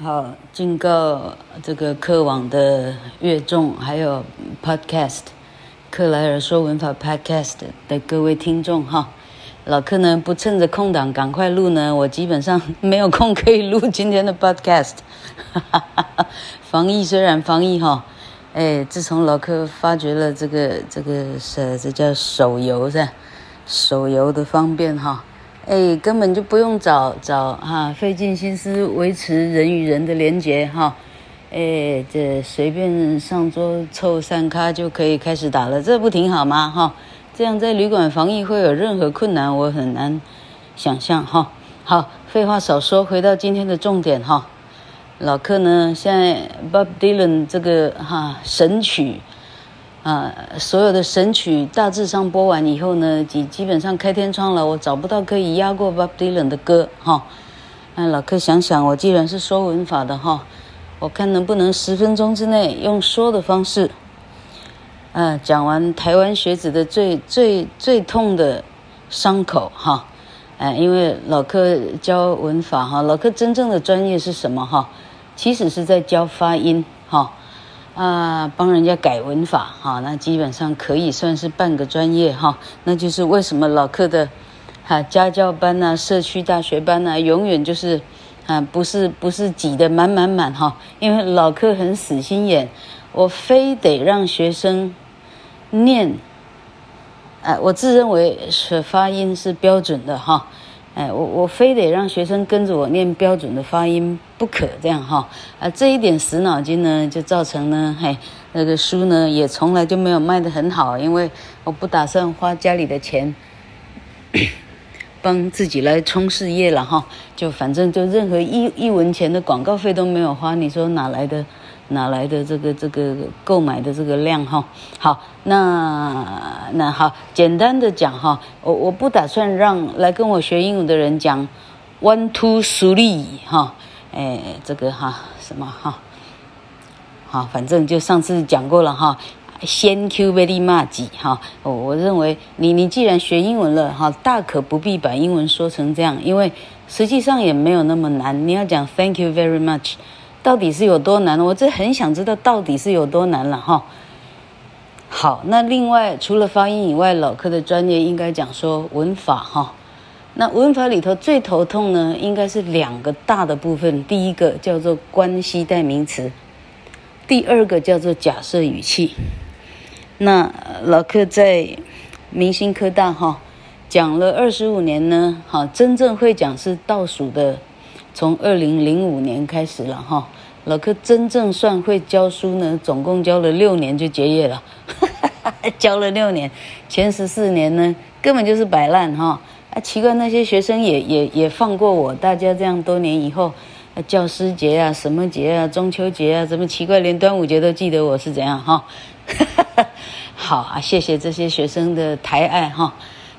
好，警告这个课网的乐众，还有 Podcast 克莱尔说文法 Podcast 的各位听众哈，老克呢不趁着空档赶快录呢，我基本上没有空可以录今天的 Podcast。防疫虽然防疫哈，哎，自从老客发觉了这个这个是这叫手游是？手游的方便哈。哎，根本就不用找找哈，费尽心思维持人与人的连结哈。哎，这随便上桌凑三咖就可以开始打了，这不挺好吗？哈，这样在旅馆防疫会有任何困难，我很难想象哈。好，废话少说，回到今天的重点哈。老克呢，现在 Bob Dylan 这个哈神曲。呃，所有的神曲大致上播完以后呢，基基本上开天窗了，我找不到可以压过 Bob Dylan 的歌哈。那老克想想，我既然是说文法的哈，我看能不能十分钟之内用说的方式，啊，讲完台湾学子的最最最痛的伤口哈。哎，因为老克教文法哈，老克真正的专业是什么哈？其实是在教发音哈。啊，帮人家改文法哈，那基本上可以算是半个专业哈。那就是为什么老客的哈家教班呐、啊、社区大学班呐、啊，永远就是啊不是不是挤得满满满哈。因为老客很死心眼，我非得让学生念，哎，我自认为是发音是标准的哈。哎，我我非得让学生跟着我念标准的发音不可，这样哈啊，这一点死脑筋呢，就造成呢，嘿，那个书呢也从来就没有卖得很好，因为我不打算花家里的钱帮自己来冲事业了哈，就反正就任何一一文钱的广告费都没有花，你说哪来的？哪来的这个这个购买的这个量哈？好，那那好，简单的讲哈，我我不打算让来跟我学英文的人讲 one two three 哈，哎，这个哈什么哈，好，反正就上次讲过了哈，，thank you very much 哈，我我认为你你既然学英文了哈，大可不必把英文说成这样，因为实际上也没有那么难，你要讲 thank you very much。到底是有多难？我这很想知道到底是有多难了哈。好，那另外除了发音以外，老克的专业应该讲说文法哈。那文法里头最头痛呢，应该是两个大的部分。第一个叫做关系代名词，第二个叫做假设语气。那老克在明星科大哈讲了二十五年呢，哈，真正会讲是倒数的。从二零零五年开始了哈，老克真正算会教书呢，总共教了六年就结业了，教了六年，前十四年呢根本就是摆烂哈。啊，奇怪，那些学生也也也放过我，大家这样多年以后，教师节啊，什么节啊，中秋节啊，怎么奇怪，连端午节都记得我是怎样哈？好啊，谢谢这些学生的抬爱哈。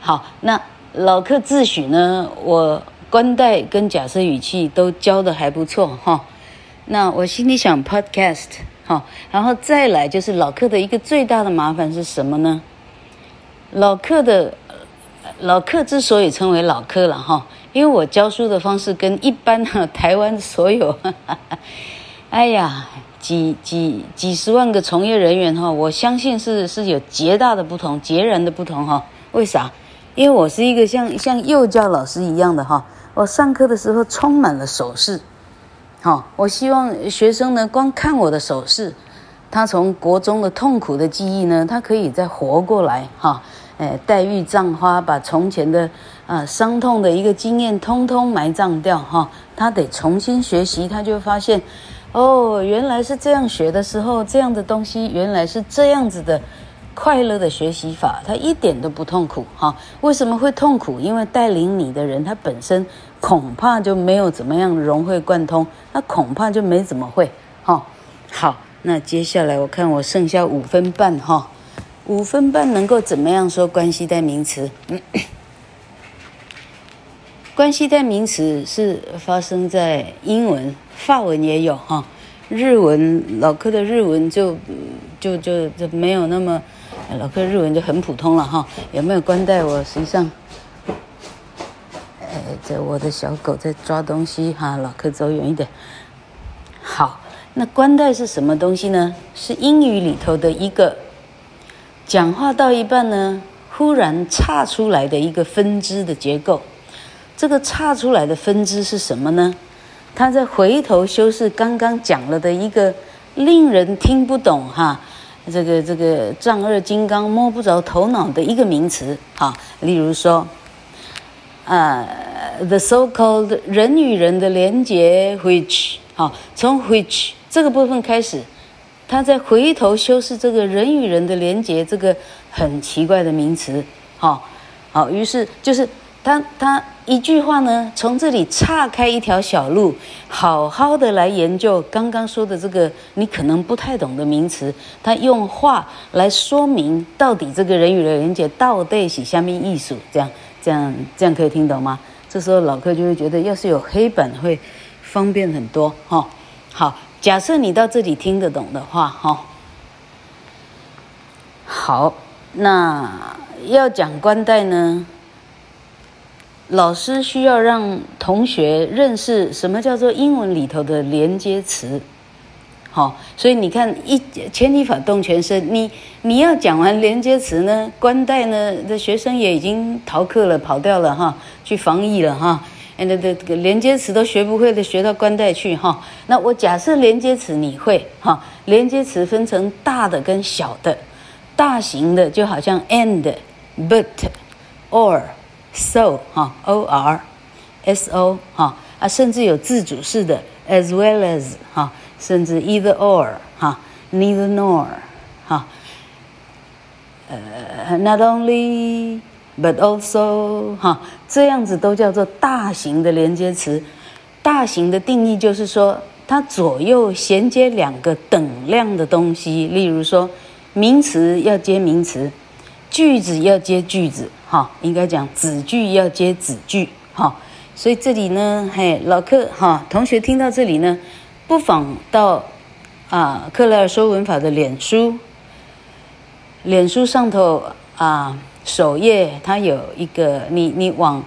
好，那老克自诩呢，我。关代跟假设语气都教得还不错哈，那我心里想 podcast 哈，然后再来就是老客的一个最大的麻烦是什么呢？老客的老客之所以称为老客了哈，因为我教书的方式跟一般的台湾所有，哎呀几几几十万个从业人员哈，我相信是是有极大的不同，截然的不同哈。为啥？因为我是一个像像幼教老师一样的哈。我上课的时候充满了手势，好，我希望学生呢，光看我的手势，他从国中的痛苦的记忆呢，他可以再活过来，哈，哎，黛玉葬花，把从前的啊伤痛的一个经验通通埋葬掉，哈，他得重新学习，他就发现，哦，原来是这样学的时候，这样的东西原来是这样子的。快乐的学习法，他一点都不痛苦哈。为什么会痛苦？因为带领你的人，他本身恐怕就没有怎么样融会贯通，他恐怕就没怎么会哈。好，那接下来我看我剩下五分半哈，五分半能够怎么样说关系代名词？关系代名词是发生在英文、法文也有哈，日文老科的日文就就就没有那么。老克日文就很普通了哈，有没有关带？我实际上，哎，这我的小狗在抓东西哈，老克走远一点。好，那关带是什么东西呢？是英语里头的一个讲话到一半呢，忽然岔出来的一个分支的结构。这个岔出来的分支是什么呢？他在回头修饰刚刚讲了的一个令人听不懂哈，这个这个丈二金刚摸不着头脑的一个名词哈，例如说，呃，the so-called 人与人的连接，which 好，从 which 这个部分开始，他在回头修饰这个人与人的连接这个很奇怪的名词，好，好，于是就是。他他一句话呢，从这里岔开一条小路，好好的来研究刚刚说的这个你可能不太懂的名词。他用话来说明到底这个人与人连接到底是什么意思，这样这样这样可以听懂吗？这时候老客就会觉得，要是有黑板会方便很多哈。好，假设你到这里听得懂的话哈。好，那要讲关代呢？老师需要让同学认识什么叫做英文里头的连接词，好，所以你看一牵一发动全身，你你要讲完连接词呢，关代呢的学生也已经逃课了，跑掉了哈，去防疫了哈，那这个连接词都学不会的，学到关代去哈。那我假设连接词你会哈，连接词分成大的跟小的，大型的就好像 and、but、or。So 哈，o r s o 哈啊，甚至有自主式的 as well as 哈，甚至 either or 哈，neither nor 哈，呃，not only but also 哈，这样子都叫做大型的连接词。大型的定义就是说，它左右衔接两个等量的东西，例如说，名词要接名词。句子要接句子，哈，应该讲子句要接子句，哈，所以这里呢，嘿，老客哈，同学听到这里呢，不妨到啊克莱尔说文法的脸书，脸书上头啊首页它有一个，你你往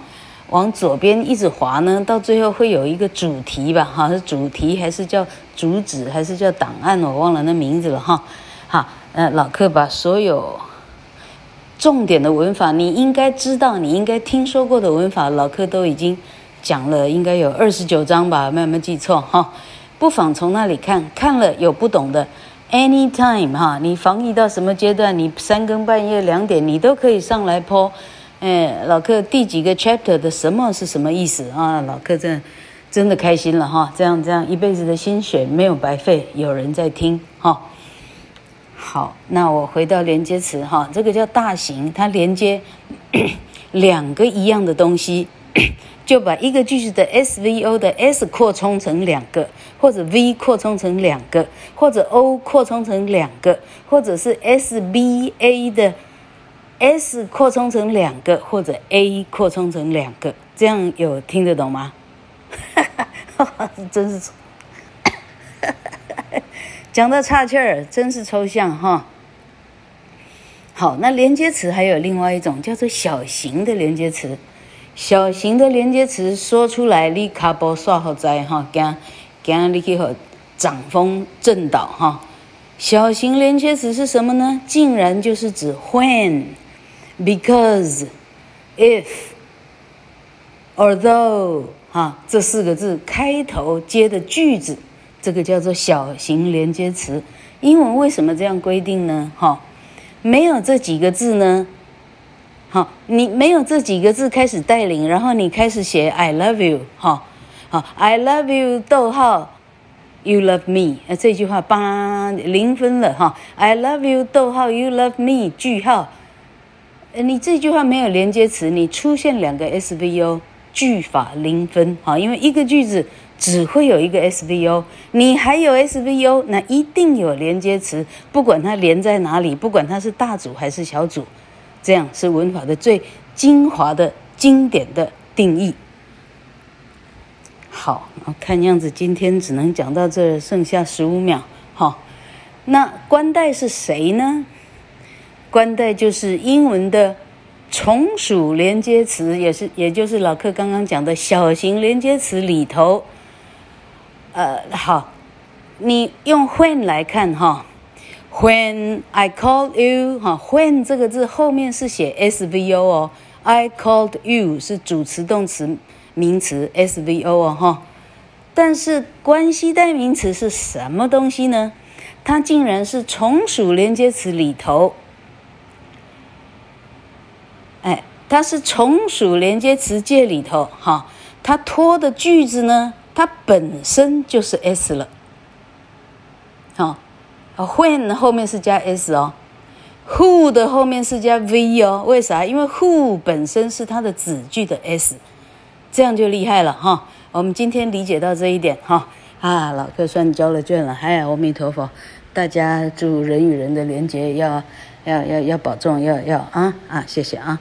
往左边一直滑呢，到最后会有一个主题吧，哈，是主题还是叫主旨还是叫档案，我忘了那名字了，哈，好，呃，老客把所有。重点的文法，你应该知道，你应该听说过的文法，老课都已经讲了，应该有二十九章吧，没有没有记错哈。不妨从那里看，看了有不懂的，anytime 哈，你防疫到什么阶段，你三更半夜两点，你都可以上来 po。哎，老课第几个 chapter 的什么是什么意思啊？老课真真的开心了哈，这样这样一辈子的心血没有白费，有人在听哈。好，那我回到连接词哈，这个叫大型，它连接 两个一样的东西，就把一个句子的 SVO 的 S 扩充成两个，或者 V 扩充成两个，或者 O 扩充成两个，或者是 SBA 的 S 扩充成两个，或者 A 扩充成两个，这样有听得懂吗？哈哈，真是。讲到岔气儿，真是抽象哈。好，那连接词还有另外一种叫做小型的连接词。小型的连接词说出来，你卡波刷好在哈，惊惊你去和掌风震倒哈。小型连接词是什么呢？竟然就是指 when、because、if、although 哈这四个字开头接的句子。这个叫做小型连接词，英文为什么这样规定呢？哈，没有这几个字呢？好，你没有这几个字开始带领，然后你开始写 I love you，哈，好，I love you，逗号，You love me，这句话八零分了哈，I love you，逗号，You love me，句号，你这句话没有连接词，你出现两个 SVO，句法零分，哈，因为一个句子。只会有一个 SVO，你还有 SVO，那一定有连接词，不管它连在哪里，不管它是大组还是小组，这样是文法的最精华的经典的定义。好，看样子今天只能讲到这，剩下十五秒。好，那关代是谁呢？关代就是英文的从属连接词，也是也就是老课刚刚讲的小型连接词里头。呃，好，你用 when 来看哈，when I called you 哈，when 这个字后面是写 SVO 哦，I called you 是主词、动词、名词 SVO 哦哈，但是关系代名词是什么东西呢？它竟然是从属连接词里头，哎，它是从属连接词界里头哈，它拖的句子呢？它本身就是 s 了，好，when 后面是加 s 哦，who 的后面是加 v 哦，为啥？因为 who 本身是它的子句的 s，这样就厉害了哈。我们今天理解到这一点哈，啊，老客算交了卷了，哎，阿弥陀佛，大家祝人与人的连结要要要要保重，要要啊啊，谢谢啊。